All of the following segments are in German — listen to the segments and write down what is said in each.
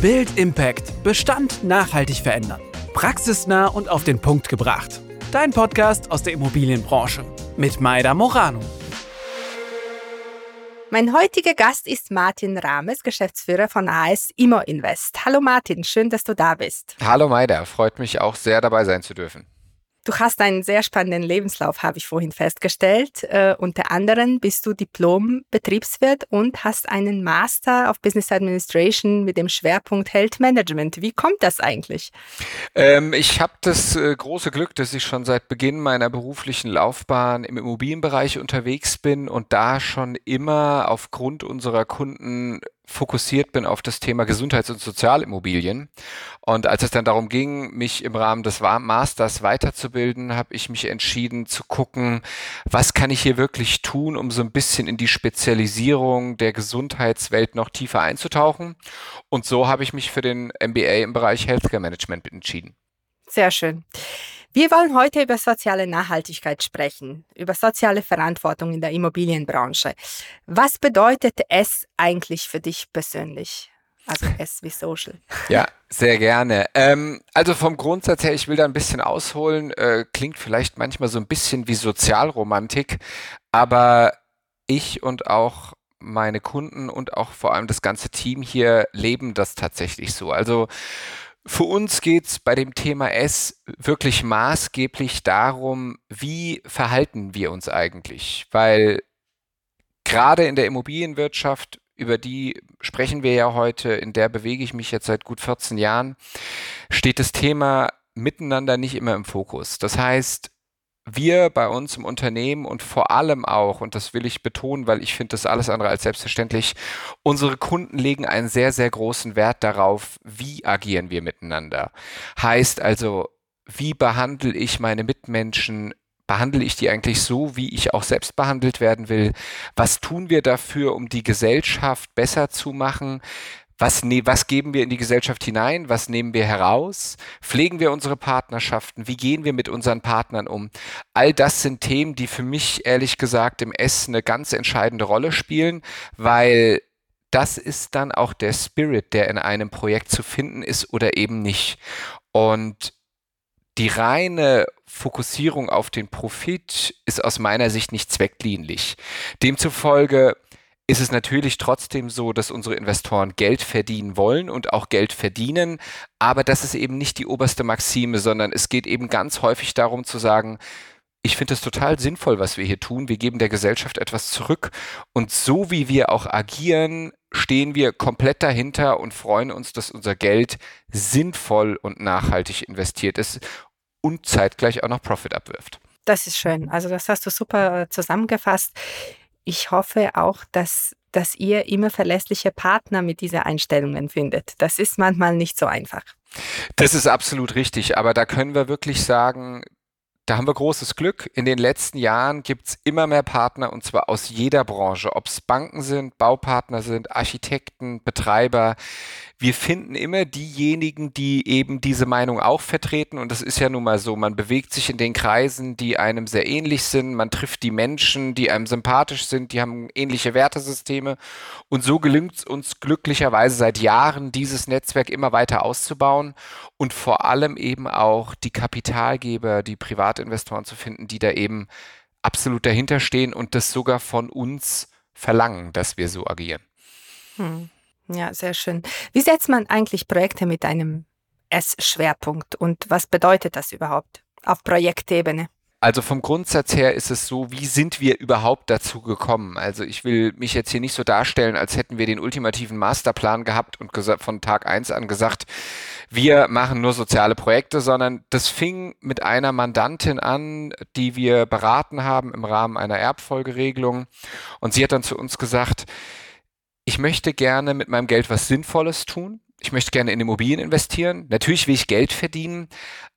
Build Impact. Bestand nachhaltig verändern. Praxisnah und auf den Punkt gebracht. Dein Podcast aus der Immobilienbranche mit Maida Morano. Mein heutiger Gast ist Martin Rames, Geschäftsführer von AS Immo Invest. Hallo Martin, schön, dass du da bist. Hallo Maida, freut mich auch sehr dabei sein zu dürfen. Du hast einen sehr spannenden Lebenslauf, habe ich vorhin festgestellt. Äh, unter anderem bist du Diplom-Betriebswirt und hast einen Master of Business Administration mit dem Schwerpunkt Health Management. Wie kommt das eigentlich? Ähm, ich habe das äh, große Glück, dass ich schon seit Beginn meiner beruflichen Laufbahn im Immobilienbereich unterwegs bin und da schon immer aufgrund unserer Kunden fokussiert bin auf das Thema Gesundheits- und Sozialimmobilien. Und als es dann darum ging, mich im Rahmen des Masters weiterzubilden, habe ich mich entschieden zu gucken, was kann ich hier wirklich tun, um so ein bisschen in die Spezialisierung der Gesundheitswelt noch tiefer einzutauchen. Und so habe ich mich für den MBA im Bereich Healthcare Management entschieden. Sehr schön. Wir wollen heute über soziale Nachhaltigkeit sprechen, über soziale Verantwortung in der Immobilienbranche. Was bedeutet es eigentlich für dich persönlich? Also S wie Social. Ja, sehr gerne. Ähm, also vom Grundsatz her, ich will da ein bisschen ausholen, äh, klingt vielleicht manchmal so ein bisschen wie Sozialromantik, aber ich und auch meine Kunden und auch vor allem das ganze Team hier leben das tatsächlich so. Also für uns geht es bei dem Thema S wirklich maßgeblich darum, wie verhalten wir uns eigentlich? Weil gerade in der Immobilienwirtschaft, über die sprechen wir ja heute, in der bewege ich mich jetzt seit gut 14 Jahren, steht das Thema miteinander nicht immer im Fokus. Das heißt, wir bei uns im Unternehmen und vor allem auch, und das will ich betonen, weil ich finde das alles andere als selbstverständlich, unsere Kunden legen einen sehr, sehr großen Wert darauf, wie agieren wir miteinander. Heißt also, wie behandle ich meine Mitmenschen? Behandle ich die eigentlich so, wie ich auch selbst behandelt werden will? Was tun wir dafür, um die Gesellschaft besser zu machen? Was, ne, was geben wir in die Gesellschaft hinein? Was nehmen wir heraus? Pflegen wir unsere Partnerschaften? Wie gehen wir mit unseren Partnern um? All das sind Themen, die für mich ehrlich gesagt im S eine ganz entscheidende Rolle spielen, weil das ist dann auch der Spirit, der in einem Projekt zu finden ist oder eben nicht. Und die reine Fokussierung auf den Profit ist aus meiner Sicht nicht zweckdienlich. Demzufolge ist es natürlich trotzdem so, dass unsere Investoren Geld verdienen wollen und auch Geld verdienen. Aber das ist eben nicht die oberste Maxime, sondern es geht eben ganz häufig darum zu sagen, ich finde es total sinnvoll, was wir hier tun. Wir geben der Gesellschaft etwas zurück. Und so wie wir auch agieren, stehen wir komplett dahinter und freuen uns, dass unser Geld sinnvoll und nachhaltig investiert ist und zeitgleich auch noch Profit abwirft. Das ist schön. Also das hast du super zusammengefasst ich hoffe auch, dass, dass ihr immer verlässliche Partner mit dieser Einstellungen findet. Das ist manchmal nicht so einfach. Das ist absolut richtig, aber da können wir wirklich sagen, da haben wir großes Glück. In den letzten Jahren gibt es immer mehr Partner und zwar aus jeder Branche, ob es Banken sind, Baupartner sind, Architekten, Betreiber. Wir finden immer diejenigen, die eben diese Meinung auch vertreten und das ist ja nun mal so. Man bewegt sich in den Kreisen, die einem sehr ähnlich sind. Man trifft die Menschen, die einem sympathisch sind, die haben ähnliche Wertesysteme und so gelingt es uns glücklicherweise seit Jahren, dieses Netzwerk immer weiter auszubauen und vor allem eben auch die Kapitalgeber, die Privatinvestoren zu finden, die da eben absolut dahinter stehen und das sogar von uns verlangen, dass wir so agieren. Hm. Ja, sehr schön. Wie setzt man eigentlich Projekte mit einem S-Schwerpunkt und was bedeutet das überhaupt auf Projektebene? Also vom Grundsatz her ist es so, wie sind wir überhaupt dazu gekommen? Also ich will mich jetzt hier nicht so darstellen, als hätten wir den ultimativen Masterplan gehabt und von Tag eins an gesagt, wir machen nur soziale Projekte, sondern das fing mit einer Mandantin an, die wir beraten haben im Rahmen einer Erbfolgeregelung. Und sie hat dann zu uns gesagt, ich möchte gerne mit meinem Geld was Sinnvolles tun. Ich möchte gerne in Immobilien investieren. Natürlich will ich Geld verdienen,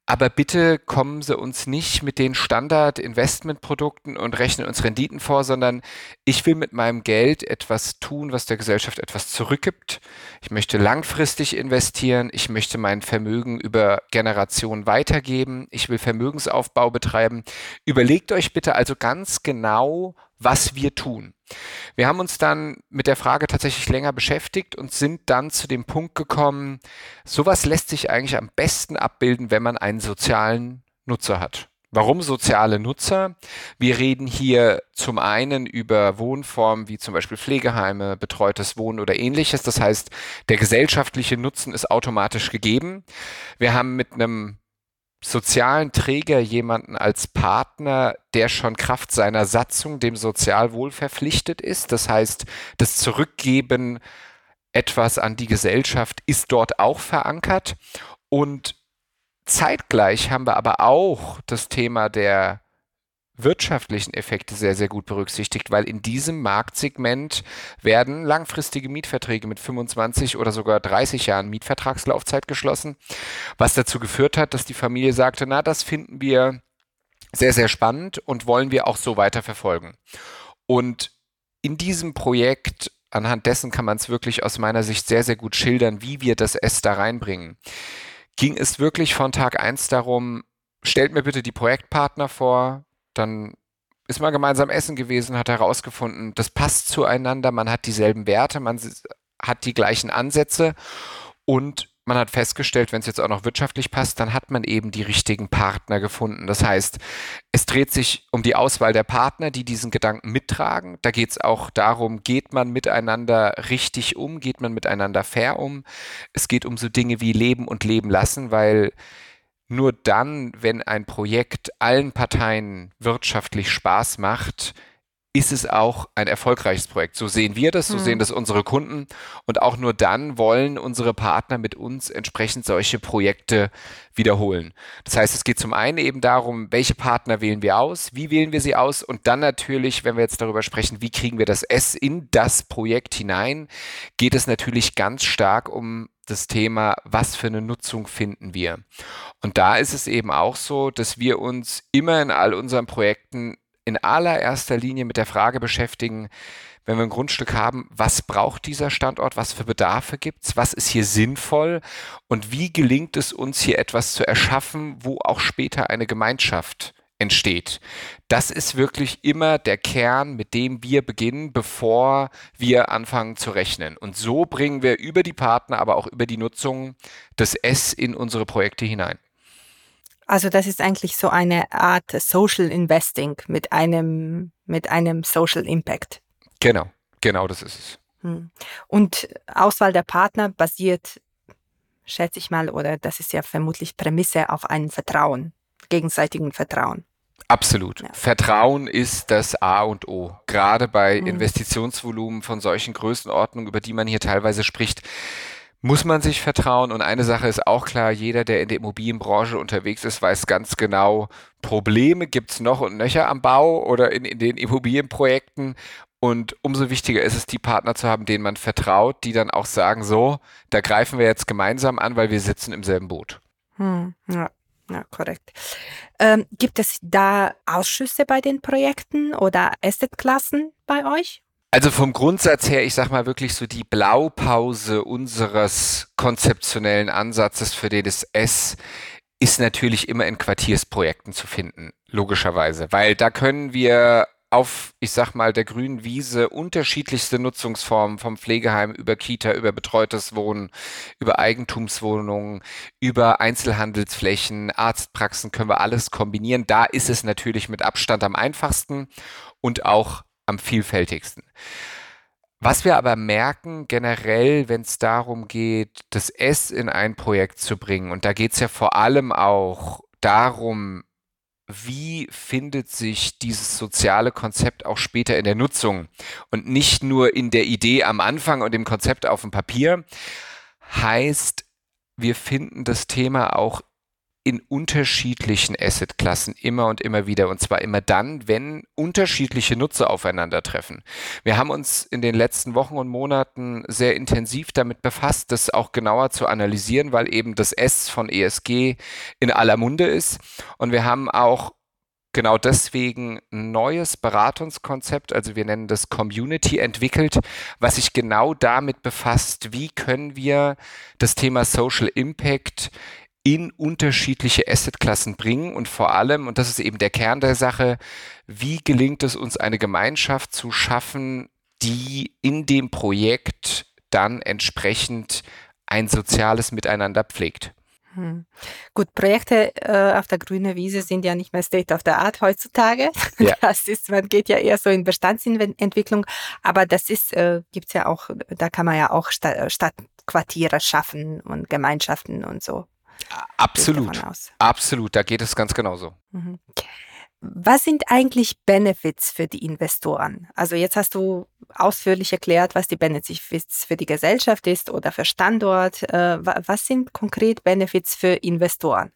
aber bitte kommen Sie uns nicht mit den Standard-Investmentprodukten und rechnen uns Renditen vor, sondern ich will mit meinem Geld etwas tun, was der Gesellschaft etwas zurückgibt. Ich möchte langfristig investieren. Ich möchte mein Vermögen über Generationen weitergeben. Ich will Vermögensaufbau betreiben. Überlegt euch bitte also ganz genau, was wir tun. Wir haben uns dann mit der Frage tatsächlich länger beschäftigt und sind dann zu dem Punkt gekommen, sowas lässt sich eigentlich am besten abbilden, wenn man einen sozialen Nutzer hat. Warum soziale Nutzer? Wir reden hier zum einen über Wohnformen wie zum Beispiel Pflegeheime, betreutes Wohnen oder ähnliches. Das heißt, der gesellschaftliche Nutzen ist automatisch gegeben. Wir haben mit einem sozialen Träger jemanden als Partner, der schon Kraft seiner Satzung dem Sozialwohl verpflichtet ist. Das heißt, das Zurückgeben etwas an die Gesellschaft ist dort auch verankert. Und zeitgleich haben wir aber auch das Thema der wirtschaftlichen Effekte sehr, sehr gut berücksichtigt, weil in diesem Marktsegment werden langfristige Mietverträge mit 25 oder sogar 30 Jahren Mietvertragslaufzeit geschlossen, was dazu geführt hat, dass die Familie sagte, na, das finden wir sehr, sehr spannend und wollen wir auch so weiter verfolgen. Und in diesem Projekt, anhand dessen kann man es wirklich aus meiner Sicht sehr, sehr gut schildern, wie wir das S da reinbringen, ging es wirklich von Tag eins darum, stellt mir bitte die Projektpartner vor, dann ist man gemeinsam essen gewesen, hat herausgefunden, das passt zueinander, man hat dieselben Werte, man hat die gleichen Ansätze und man hat festgestellt, wenn es jetzt auch noch wirtschaftlich passt, dann hat man eben die richtigen Partner gefunden. Das heißt, es dreht sich um die Auswahl der Partner, die diesen Gedanken mittragen. Da geht es auch darum, geht man miteinander richtig um, geht man miteinander fair um. Es geht um so Dinge wie Leben und Leben lassen, weil nur dann, wenn ein Projekt allen Parteien wirtschaftlich Spaß macht, ist es auch ein erfolgreiches Projekt. So sehen wir das, so mhm. sehen das unsere Kunden. Und auch nur dann wollen unsere Partner mit uns entsprechend solche Projekte wiederholen. Das heißt, es geht zum einen eben darum, welche Partner wählen wir aus, wie wählen wir sie aus und dann natürlich, wenn wir jetzt darüber sprechen, wie kriegen wir das S in das Projekt hinein, geht es natürlich ganz stark um das Thema, was für eine Nutzung finden wir. Und da ist es eben auch so, dass wir uns immer in all unseren Projekten in allererster Linie mit der Frage beschäftigen, wenn wir ein Grundstück haben, was braucht dieser Standort, was für Bedarfe gibt's, was ist hier sinnvoll und wie gelingt es uns hier etwas zu erschaffen, wo auch später eine Gemeinschaft entsteht. Das ist wirklich immer der Kern, mit dem wir beginnen, bevor wir anfangen zu rechnen. Und so bringen wir über die Partner, aber auch über die Nutzung das S in unsere Projekte hinein. Also das ist eigentlich so eine Art Social Investing mit einem, mit einem Social Impact. Genau, genau das ist es. Hm. Und Auswahl der Partner basiert, schätze ich mal, oder das ist ja vermutlich Prämisse auf einem Vertrauen, gegenseitigen Vertrauen. Absolut. Ja. Vertrauen ist das A und O. Gerade bei mhm. Investitionsvolumen von solchen Größenordnungen, über die man hier teilweise spricht, muss man sich vertrauen. Und eine Sache ist auch klar, jeder, der in der Immobilienbranche unterwegs ist, weiß ganz genau, Probleme gibt es noch und nöcher am Bau oder in, in den Immobilienprojekten. Und umso wichtiger ist es, die Partner zu haben, denen man vertraut, die dann auch sagen, so, da greifen wir jetzt gemeinsam an, weil wir sitzen im selben Boot. Hm, ja. Ja, korrekt. Ähm, gibt es da Ausschüsse bei den Projekten oder Assetklassen bei euch? Also vom Grundsatz her, ich sag mal wirklich so die Blaupause unseres konzeptionellen Ansatzes für DDS ist natürlich immer in Quartiersprojekten zu finden, logischerweise, weil da können wir auf, ich sag mal, der grünen Wiese unterschiedlichste Nutzungsformen vom Pflegeheim über Kita, über betreutes Wohnen, über Eigentumswohnungen, über Einzelhandelsflächen, Arztpraxen können wir alles kombinieren. Da ist es natürlich mit Abstand am einfachsten und auch am vielfältigsten. Was wir aber merken generell, wenn es darum geht, das S in ein Projekt zu bringen, und da geht es ja vor allem auch darum, wie findet sich dieses soziale Konzept auch später in der Nutzung und nicht nur in der Idee am Anfang und dem Konzept auf dem Papier, heißt, wir finden das Thema auch in unterschiedlichen Assetklassen immer und immer wieder. Und zwar immer dann, wenn unterschiedliche Nutzer aufeinandertreffen. Wir haben uns in den letzten Wochen und Monaten sehr intensiv damit befasst, das auch genauer zu analysieren, weil eben das S von ESG in aller Munde ist. Und wir haben auch genau deswegen ein neues Beratungskonzept, also wir nennen das Community, entwickelt, was sich genau damit befasst, wie können wir das Thema Social Impact in unterschiedliche Assetklassen bringen und vor allem, und das ist eben der Kern der Sache, wie gelingt es uns, eine Gemeinschaft zu schaffen, die in dem Projekt dann entsprechend ein soziales Miteinander pflegt. Hm. Gut, Projekte äh, auf der grünen Wiese sind ja nicht mehr State of the Art heutzutage. Ja. Das ist, man geht ja eher so in Bestandsentwicklung, aber das ist, äh, gibt's ja auch, da kann man ja auch Sta Stadtquartiere schaffen und Gemeinschaften und so. Absolut. Absolut, da geht es ganz genauso. Mhm. Was sind eigentlich Benefits für die Investoren? Also jetzt hast du ausführlich erklärt, was die Benefits für die Gesellschaft ist oder für Standort. Äh, was sind konkret Benefits für Investoren?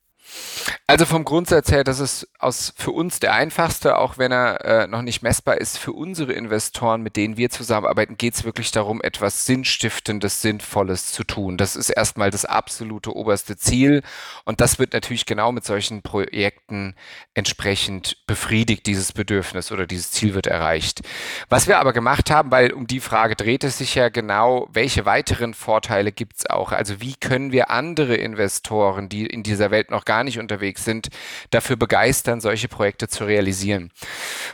Also vom Grundsatz her, das ist aus, für uns der einfachste, auch wenn er äh, noch nicht messbar ist. Für unsere Investoren, mit denen wir zusammenarbeiten, geht es wirklich darum, etwas Sinnstiftendes, Sinnvolles zu tun. Das ist erstmal das absolute oberste Ziel. Und das wird natürlich genau mit solchen Projekten entsprechend befriedigt, dieses Bedürfnis oder dieses Ziel wird erreicht. Was wir aber gemacht haben, weil um die Frage dreht es sich ja genau, welche weiteren Vorteile gibt es auch? Also wie können wir andere Investoren, die in dieser Welt noch gar gar nicht unterwegs sind, dafür begeistern, solche Projekte zu realisieren.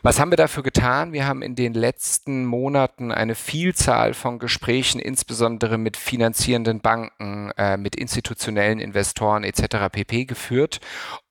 Was haben wir dafür getan? Wir haben in den letzten Monaten eine Vielzahl von Gesprächen, insbesondere mit finanzierenden Banken, äh, mit institutionellen Investoren etc. pp. geführt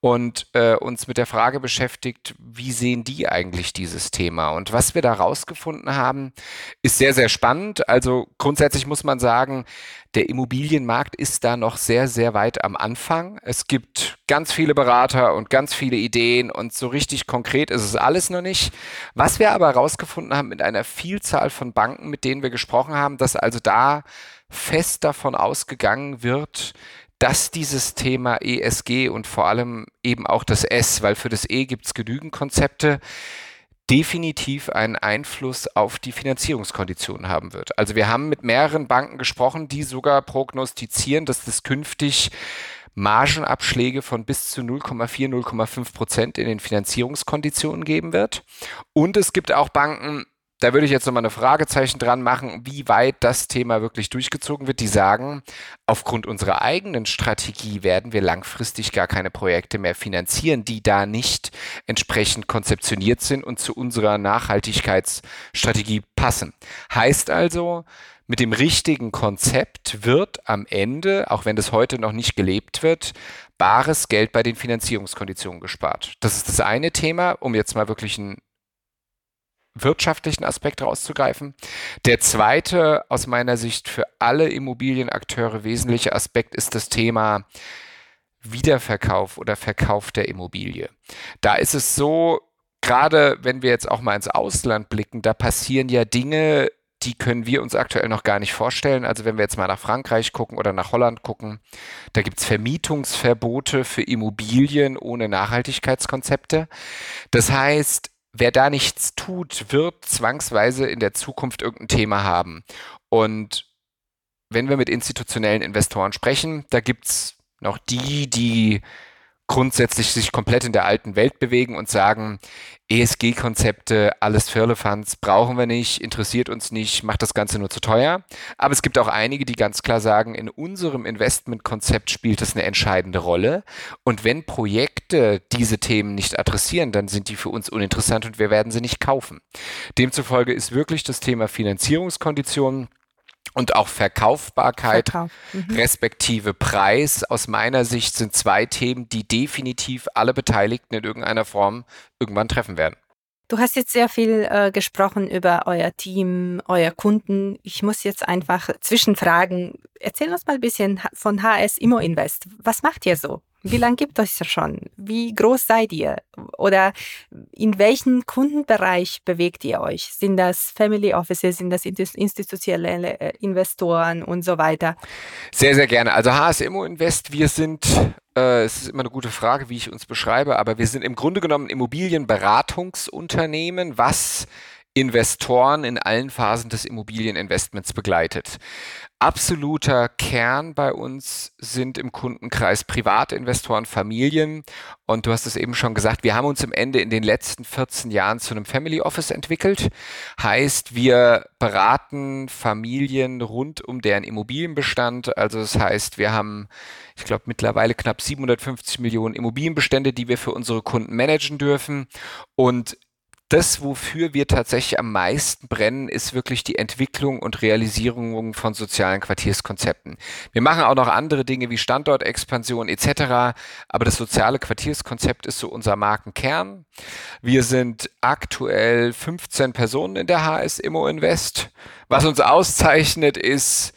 und äh, uns mit der Frage beschäftigt, wie sehen die eigentlich dieses Thema? Und was wir da rausgefunden haben, ist sehr, sehr spannend. Also grundsätzlich muss man sagen, der Immobilienmarkt ist da noch sehr, sehr weit am Anfang. Es gibt ganz viele Berater und ganz viele Ideen und so richtig konkret ist es alles noch nicht. Was wir aber herausgefunden haben mit einer Vielzahl von Banken, mit denen wir gesprochen haben, dass also da fest davon ausgegangen wird, dass dieses Thema ESG und vor allem eben auch das S, weil für das E gibt es genügend Konzepte, definitiv einen Einfluss auf die Finanzierungskonditionen haben wird. Also wir haben mit mehreren Banken gesprochen, die sogar prognostizieren, dass das künftig Margenabschläge von bis zu 0,4, 0,5 Prozent in den Finanzierungskonditionen geben wird. Und es gibt auch Banken, da würde ich jetzt nochmal eine Fragezeichen dran machen, wie weit das Thema wirklich durchgezogen wird. Die sagen, aufgrund unserer eigenen Strategie werden wir langfristig gar keine Projekte mehr finanzieren, die da nicht entsprechend konzeptioniert sind und zu unserer Nachhaltigkeitsstrategie passen. Heißt also, mit dem richtigen Konzept wird am Ende, auch wenn das heute noch nicht gelebt wird, bares Geld bei den Finanzierungskonditionen gespart. Das ist das eine Thema, um jetzt mal wirklich ein wirtschaftlichen Aspekt rauszugreifen. Der zweite, aus meiner Sicht für alle Immobilienakteure wesentliche Aspekt ist das Thema Wiederverkauf oder Verkauf der Immobilie. Da ist es so, gerade wenn wir jetzt auch mal ins Ausland blicken, da passieren ja Dinge, die können wir uns aktuell noch gar nicht vorstellen. Also wenn wir jetzt mal nach Frankreich gucken oder nach Holland gucken, da gibt es Vermietungsverbote für Immobilien ohne Nachhaltigkeitskonzepte. Das heißt, wer da nichts tut, wird zwangsweise in der Zukunft irgendein Thema haben. Und wenn wir mit institutionellen Investoren sprechen, da gibt es noch die, die grundsätzlich sich komplett in der alten Welt bewegen und sagen, ESG-Konzepte, alles Firlefanz brauchen wir nicht, interessiert uns nicht, macht das Ganze nur zu teuer. Aber es gibt auch einige, die ganz klar sagen, in unserem Investmentkonzept spielt das eine entscheidende Rolle. Und wenn Projekte diese Themen nicht adressieren, dann sind die für uns uninteressant und wir werden sie nicht kaufen. Demzufolge ist wirklich das Thema Finanzierungskonditionen und auch Verkaufbarkeit Verkauf. mhm. respektive Preis aus meiner Sicht sind zwei Themen, die definitiv alle Beteiligten in irgendeiner Form irgendwann treffen werden. Du hast jetzt sehr viel äh, gesprochen über euer Team, euer Kunden. Ich muss jetzt einfach zwischenfragen. Erzähl uns mal ein bisschen von HS Immo Invest. Was macht ihr so? Wie lange gibt es schon? Wie groß seid ihr? Oder in welchen Kundenbereich bewegt ihr euch? Sind das Family Offices, sind das institutionelle äh, Investoren und so weiter? Sehr, sehr gerne. Also HSMO Invest, wir sind, äh, es ist immer eine gute Frage, wie ich uns beschreibe, aber wir sind im Grunde genommen Immobilienberatungsunternehmen, was Investoren in allen Phasen des Immobilieninvestments begleitet. Absoluter Kern bei uns sind im Kundenkreis Privatinvestoren, Familien. Und du hast es eben schon gesagt, wir haben uns im Ende in den letzten 14 Jahren zu einem Family Office entwickelt. Heißt, wir beraten Familien rund um deren Immobilienbestand. Also das heißt, wir haben, ich glaube, mittlerweile knapp 750 Millionen Immobilienbestände, die wir für unsere Kunden managen dürfen. Und das, wofür wir tatsächlich am meisten brennen, ist wirklich die Entwicklung und Realisierung von sozialen Quartierskonzepten. Wir machen auch noch andere Dinge wie Standortexpansion etc., aber das soziale Quartierskonzept ist so unser Markenkern. Wir sind aktuell 15 Personen in der HS Immo Invest. Was uns auszeichnet, ist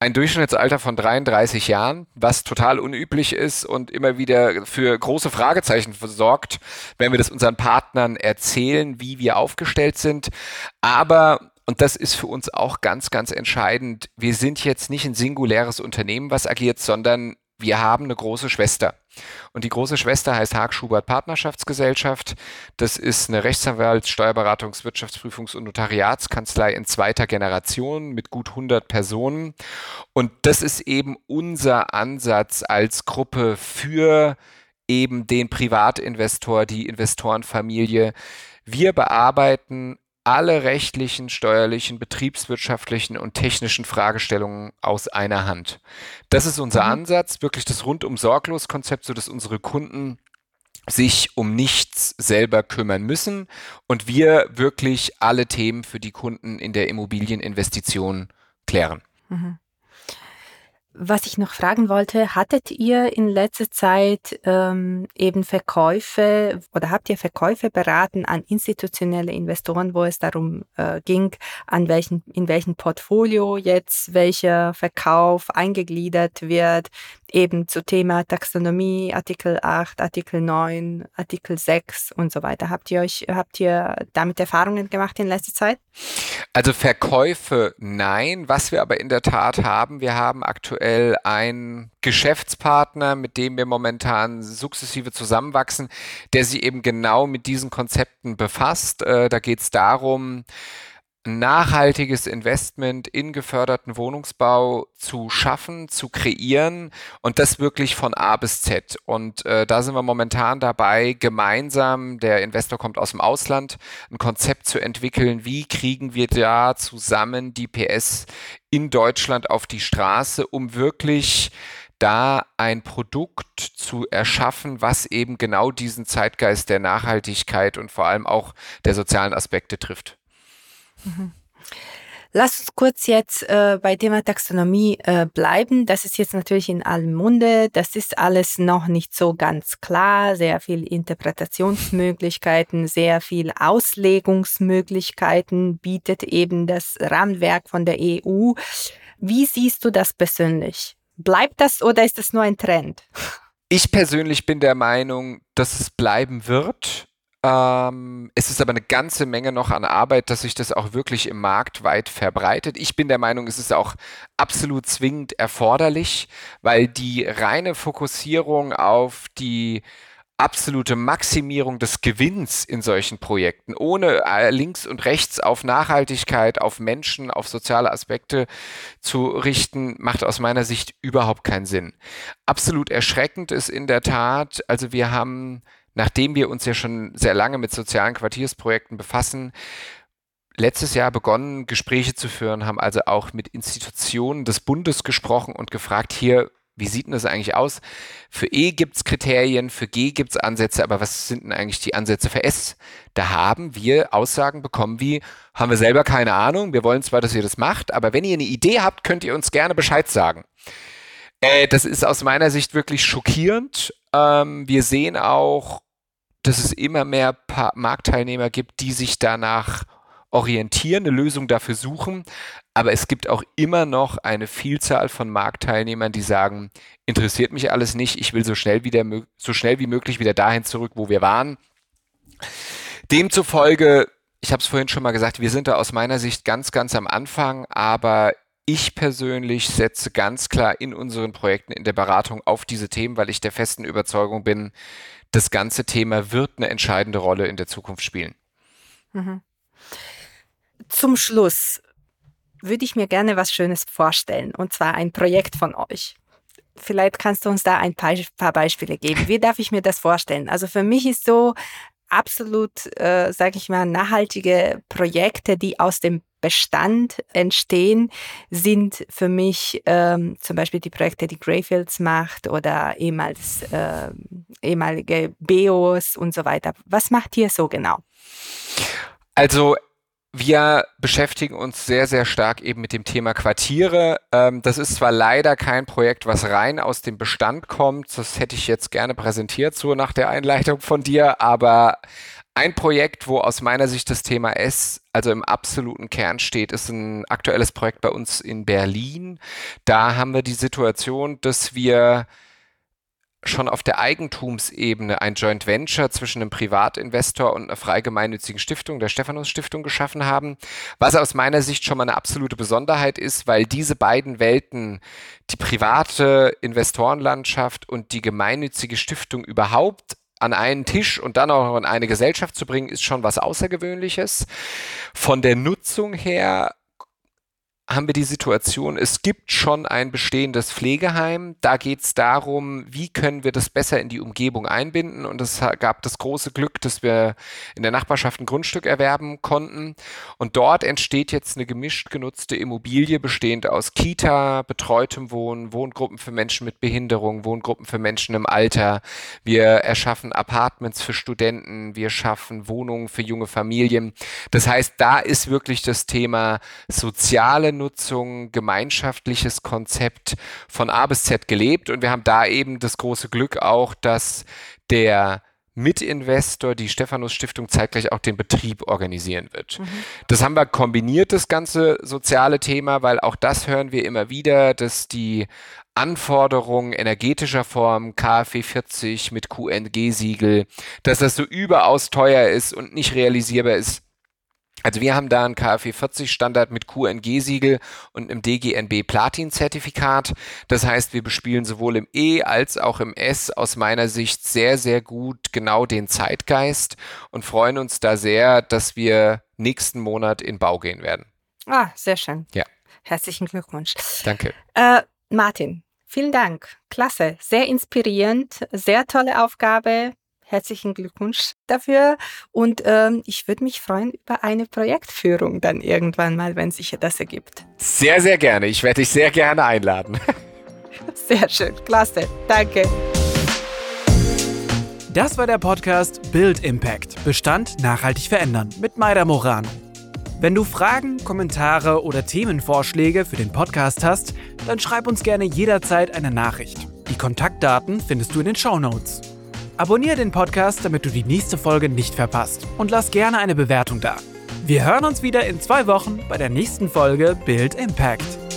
ein Durchschnittsalter von 33 Jahren, was total unüblich ist und immer wieder für große Fragezeichen sorgt, wenn wir das unseren Partnern erzählen, wie wir aufgestellt sind. Aber und das ist für uns auch ganz, ganz entscheidend. Wir sind jetzt nicht ein singuläres Unternehmen, was agiert, sondern wir haben eine große Schwester. Und die große Schwester heißt Haag Schubert Partnerschaftsgesellschaft. Das ist eine Rechtsanwalts-, Steuerberatungs-, Wirtschaftsprüfungs- und Notariatskanzlei in zweiter Generation mit gut 100 Personen. Und das ist eben unser Ansatz als Gruppe für eben den Privatinvestor, die Investorenfamilie. Wir bearbeiten alle rechtlichen, steuerlichen, betriebswirtschaftlichen und technischen Fragestellungen aus einer Hand. Das ist unser mhm. Ansatz, wirklich das rundum sorglos Konzept, sodass unsere Kunden sich um nichts selber kümmern müssen und wir wirklich alle Themen für die Kunden in der Immobilieninvestition klären. Mhm. Was ich noch fragen wollte, hattet ihr in letzter Zeit ähm, eben Verkäufe oder habt ihr Verkäufe beraten an institutionelle Investoren, wo es darum äh, ging, an welchen, in welchem Portfolio jetzt welcher Verkauf eingegliedert wird, eben zu Thema Taxonomie, Artikel 8, Artikel 9, Artikel 6 und so weiter. Habt ihr euch, habt ihr damit Erfahrungen gemacht in letzter Zeit? Also Verkäufe nein. Was wir aber in der Tat haben, wir haben aktuell einen Geschäftspartner, mit dem wir momentan sukzessive zusammenwachsen, der sich eben genau mit diesen Konzepten befasst. Äh, da geht es darum, nachhaltiges Investment in geförderten Wohnungsbau zu schaffen, zu kreieren und das wirklich von A bis Z. Und äh, da sind wir momentan dabei, gemeinsam, der Investor kommt aus dem Ausland, ein Konzept zu entwickeln, wie kriegen wir da zusammen die PS in Deutschland auf die Straße, um wirklich da ein Produkt zu erschaffen, was eben genau diesen Zeitgeist der Nachhaltigkeit und vor allem auch der sozialen Aspekte trifft. Lass uns kurz jetzt äh, bei Thema Taxonomie äh, bleiben. Das ist jetzt natürlich in allem Munde. Das ist alles noch nicht so ganz klar. Sehr viel Interpretationsmöglichkeiten, sehr viel Auslegungsmöglichkeiten bietet eben das Rahmenwerk von der EU. Wie siehst du das persönlich? Bleibt das oder ist das nur ein Trend? Ich persönlich bin der Meinung, dass es bleiben wird. Ähm, es ist aber eine ganze Menge noch an Arbeit, dass sich das auch wirklich im Markt weit verbreitet. Ich bin der Meinung, es ist auch absolut zwingend erforderlich, weil die reine Fokussierung auf die absolute Maximierung des Gewinns in solchen Projekten, ohne äh, links und rechts auf Nachhaltigkeit, auf Menschen, auf soziale Aspekte zu richten, macht aus meiner Sicht überhaupt keinen Sinn. Absolut erschreckend ist in der Tat, also wir haben nachdem wir uns ja schon sehr lange mit sozialen Quartiersprojekten befassen, letztes Jahr begonnen, Gespräche zu führen, haben also auch mit Institutionen des Bundes gesprochen und gefragt, hier, wie sieht denn das eigentlich aus? Für E gibt es Kriterien, für G gibt es Ansätze, aber was sind denn eigentlich die Ansätze für S? Da haben wir Aussagen bekommen wie, haben wir selber keine Ahnung, wir wollen zwar, dass ihr das macht, aber wenn ihr eine Idee habt, könnt ihr uns gerne Bescheid sagen. Äh, das ist aus meiner Sicht wirklich schockierend. Ähm, wir sehen auch dass es immer mehr pa Marktteilnehmer gibt, die sich danach orientieren, eine Lösung dafür suchen. Aber es gibt auch immer noch eine Vielzahl von Marktteilnehmern, die sagen, interessiert mich alles nicht, ich will so schnell, wieder, so schnell wie möglich wieder dahin zurück, wo wir waren. Demzufolge, ich habe es vorhin schon mal gesagt, wir sind da aus meiner Sicht ganz, ganz am Anfang, aber ich persönlich setze ganz klar in unseren Projekten in der Beratung auf diese Themen, weil ich der festen Überzeugung bin, das ganze Thema wird eine entscheidende Rolle in der Zukunft spielen. Mhm. zum Schluss würde ich mir gerne was Schönes vorstellen, und zwar ein Projekt von euch. Vielleicht kannst du uns da ein paar Beispiele geben. Wie darf ich mir das vorstellen? Also für mich ist so absolut, äh, sage ich mal, nachhaltige Projekte, die aus dem Bestand entstehen, sind für mich ähm, zum Beispiel die Projekte, die Greyfields macht oder ehemals, äh, ehemalige Beos und so weiter. Was macht ihr so genau? Also wir beschäftigen uns sehr, sehr stark eben mit dem Thema Quartiere. Ähm, das ist zwar leider kein Projekt, was rein aus dem Bestand kommt. Das hätte ich jetzt gerne präsentiert, so nach der Einleitung von dir. Aber ein Projekt, wo aus meiner Sicht das Thema S also im absoluten Kern steht, ist ein aktuelles Projekt bei uns in Berlin. Da haben wir die Situation, dass wir schon auf der Eigentumsebene ein Joint Venture zwischen einem Privatinvestor und einer freigemeinnützigen Stiftung, der Stephanus Stiftung, geschaffen haben, was aus meiner Sicht schon mal eine absolute Besonderheit ist, weil diese beiden Welten, die private Investorenlandschaft und die gemeinnützige Stiftung überhaupt an einen Tisch und dann auch in eine Gesellschaft zu bringen, ist schon was Außergewöhnliches. Von der Nutzung her haben wir die Situation, es gibt schon ein bestehendes Pflegeheim. Da geht es darum, wie können wir das besser in die Umgebung einbinden. Und es gab das große Glück, dass wir in der Nachbarschaft ein Grundstück erwerben konnten. Und dort entsteht jetzt eine gemischt genutzte Immobilie, bestehend aus Kita, betreutem Wohnen, Wohngruppen für Menschen mit Behinderung, Wohngruppen für Menschen im Alter. Wir erschaffen Apartments für Studenten, wir schaffen Wohnungen für junge Familien. Das heißt, da ist wirklich das Thema soziale Nutzung, gemeinschaftliches Konzept von A bis Z gelebt. Und wir haben da eben das große Glück auch, dass der Mitinvestor, die Stephanus Stiftung, zeitgleich auch den Betrieb organisieren wird. Mhm. Das haben wir kombiniert, das ganze soziale Thema, weil auch das hören wir immer wieder, dass die Anforderungen energetischer Form, KfW 40 mit QNG-Siegel, dass das so überaus teuer ist und nicht realisierbar ist also wir haben da einen KfW 40 Standard mit QNG-Siegel und einem DGNB Platin-Zertifikat. Das heißt, wir bespielen sowohl im E als auch im S aus meiner Sicht sehr, sehr gut genau den Zeitgeist und freuen uns da sehr, dass wir nächsten Monat in Bau gehen werden. Ah, sehr schön. Ja. Herzlichen Glückwunsch. Danke. Äh, Martin, vielen Dank. Klasse, sehr inspirierend, sehr tolle Aufgabe. Herzlichen Glückwunsch dafür. Und ähm, ich würde mich freuen über eine Projektführung dann irgendwann mal, wenn sich das ergibt. Sehr, sehr gerne. Ich werde dich sehr gerne einladen. Sehr schön. Klasse. Danke. Das war der Podcast Build Impact. Bestand nachhaltig verändern mit Maida Morano. Wenn du Fragen, Kommentare oder Themenvorschläge für den Podcast hast, dann schreib uns gerne jederzeit eine Nachricht. Die Kontaktdaten findest du in den Show Notes. Abonniere den Podcast, damit du die nächste Folge nicht verpasst. Und lass gerne eine Bewertung da. Wir hören uns wieder in zwei Wochen bei der nächsten Folge Build Impact.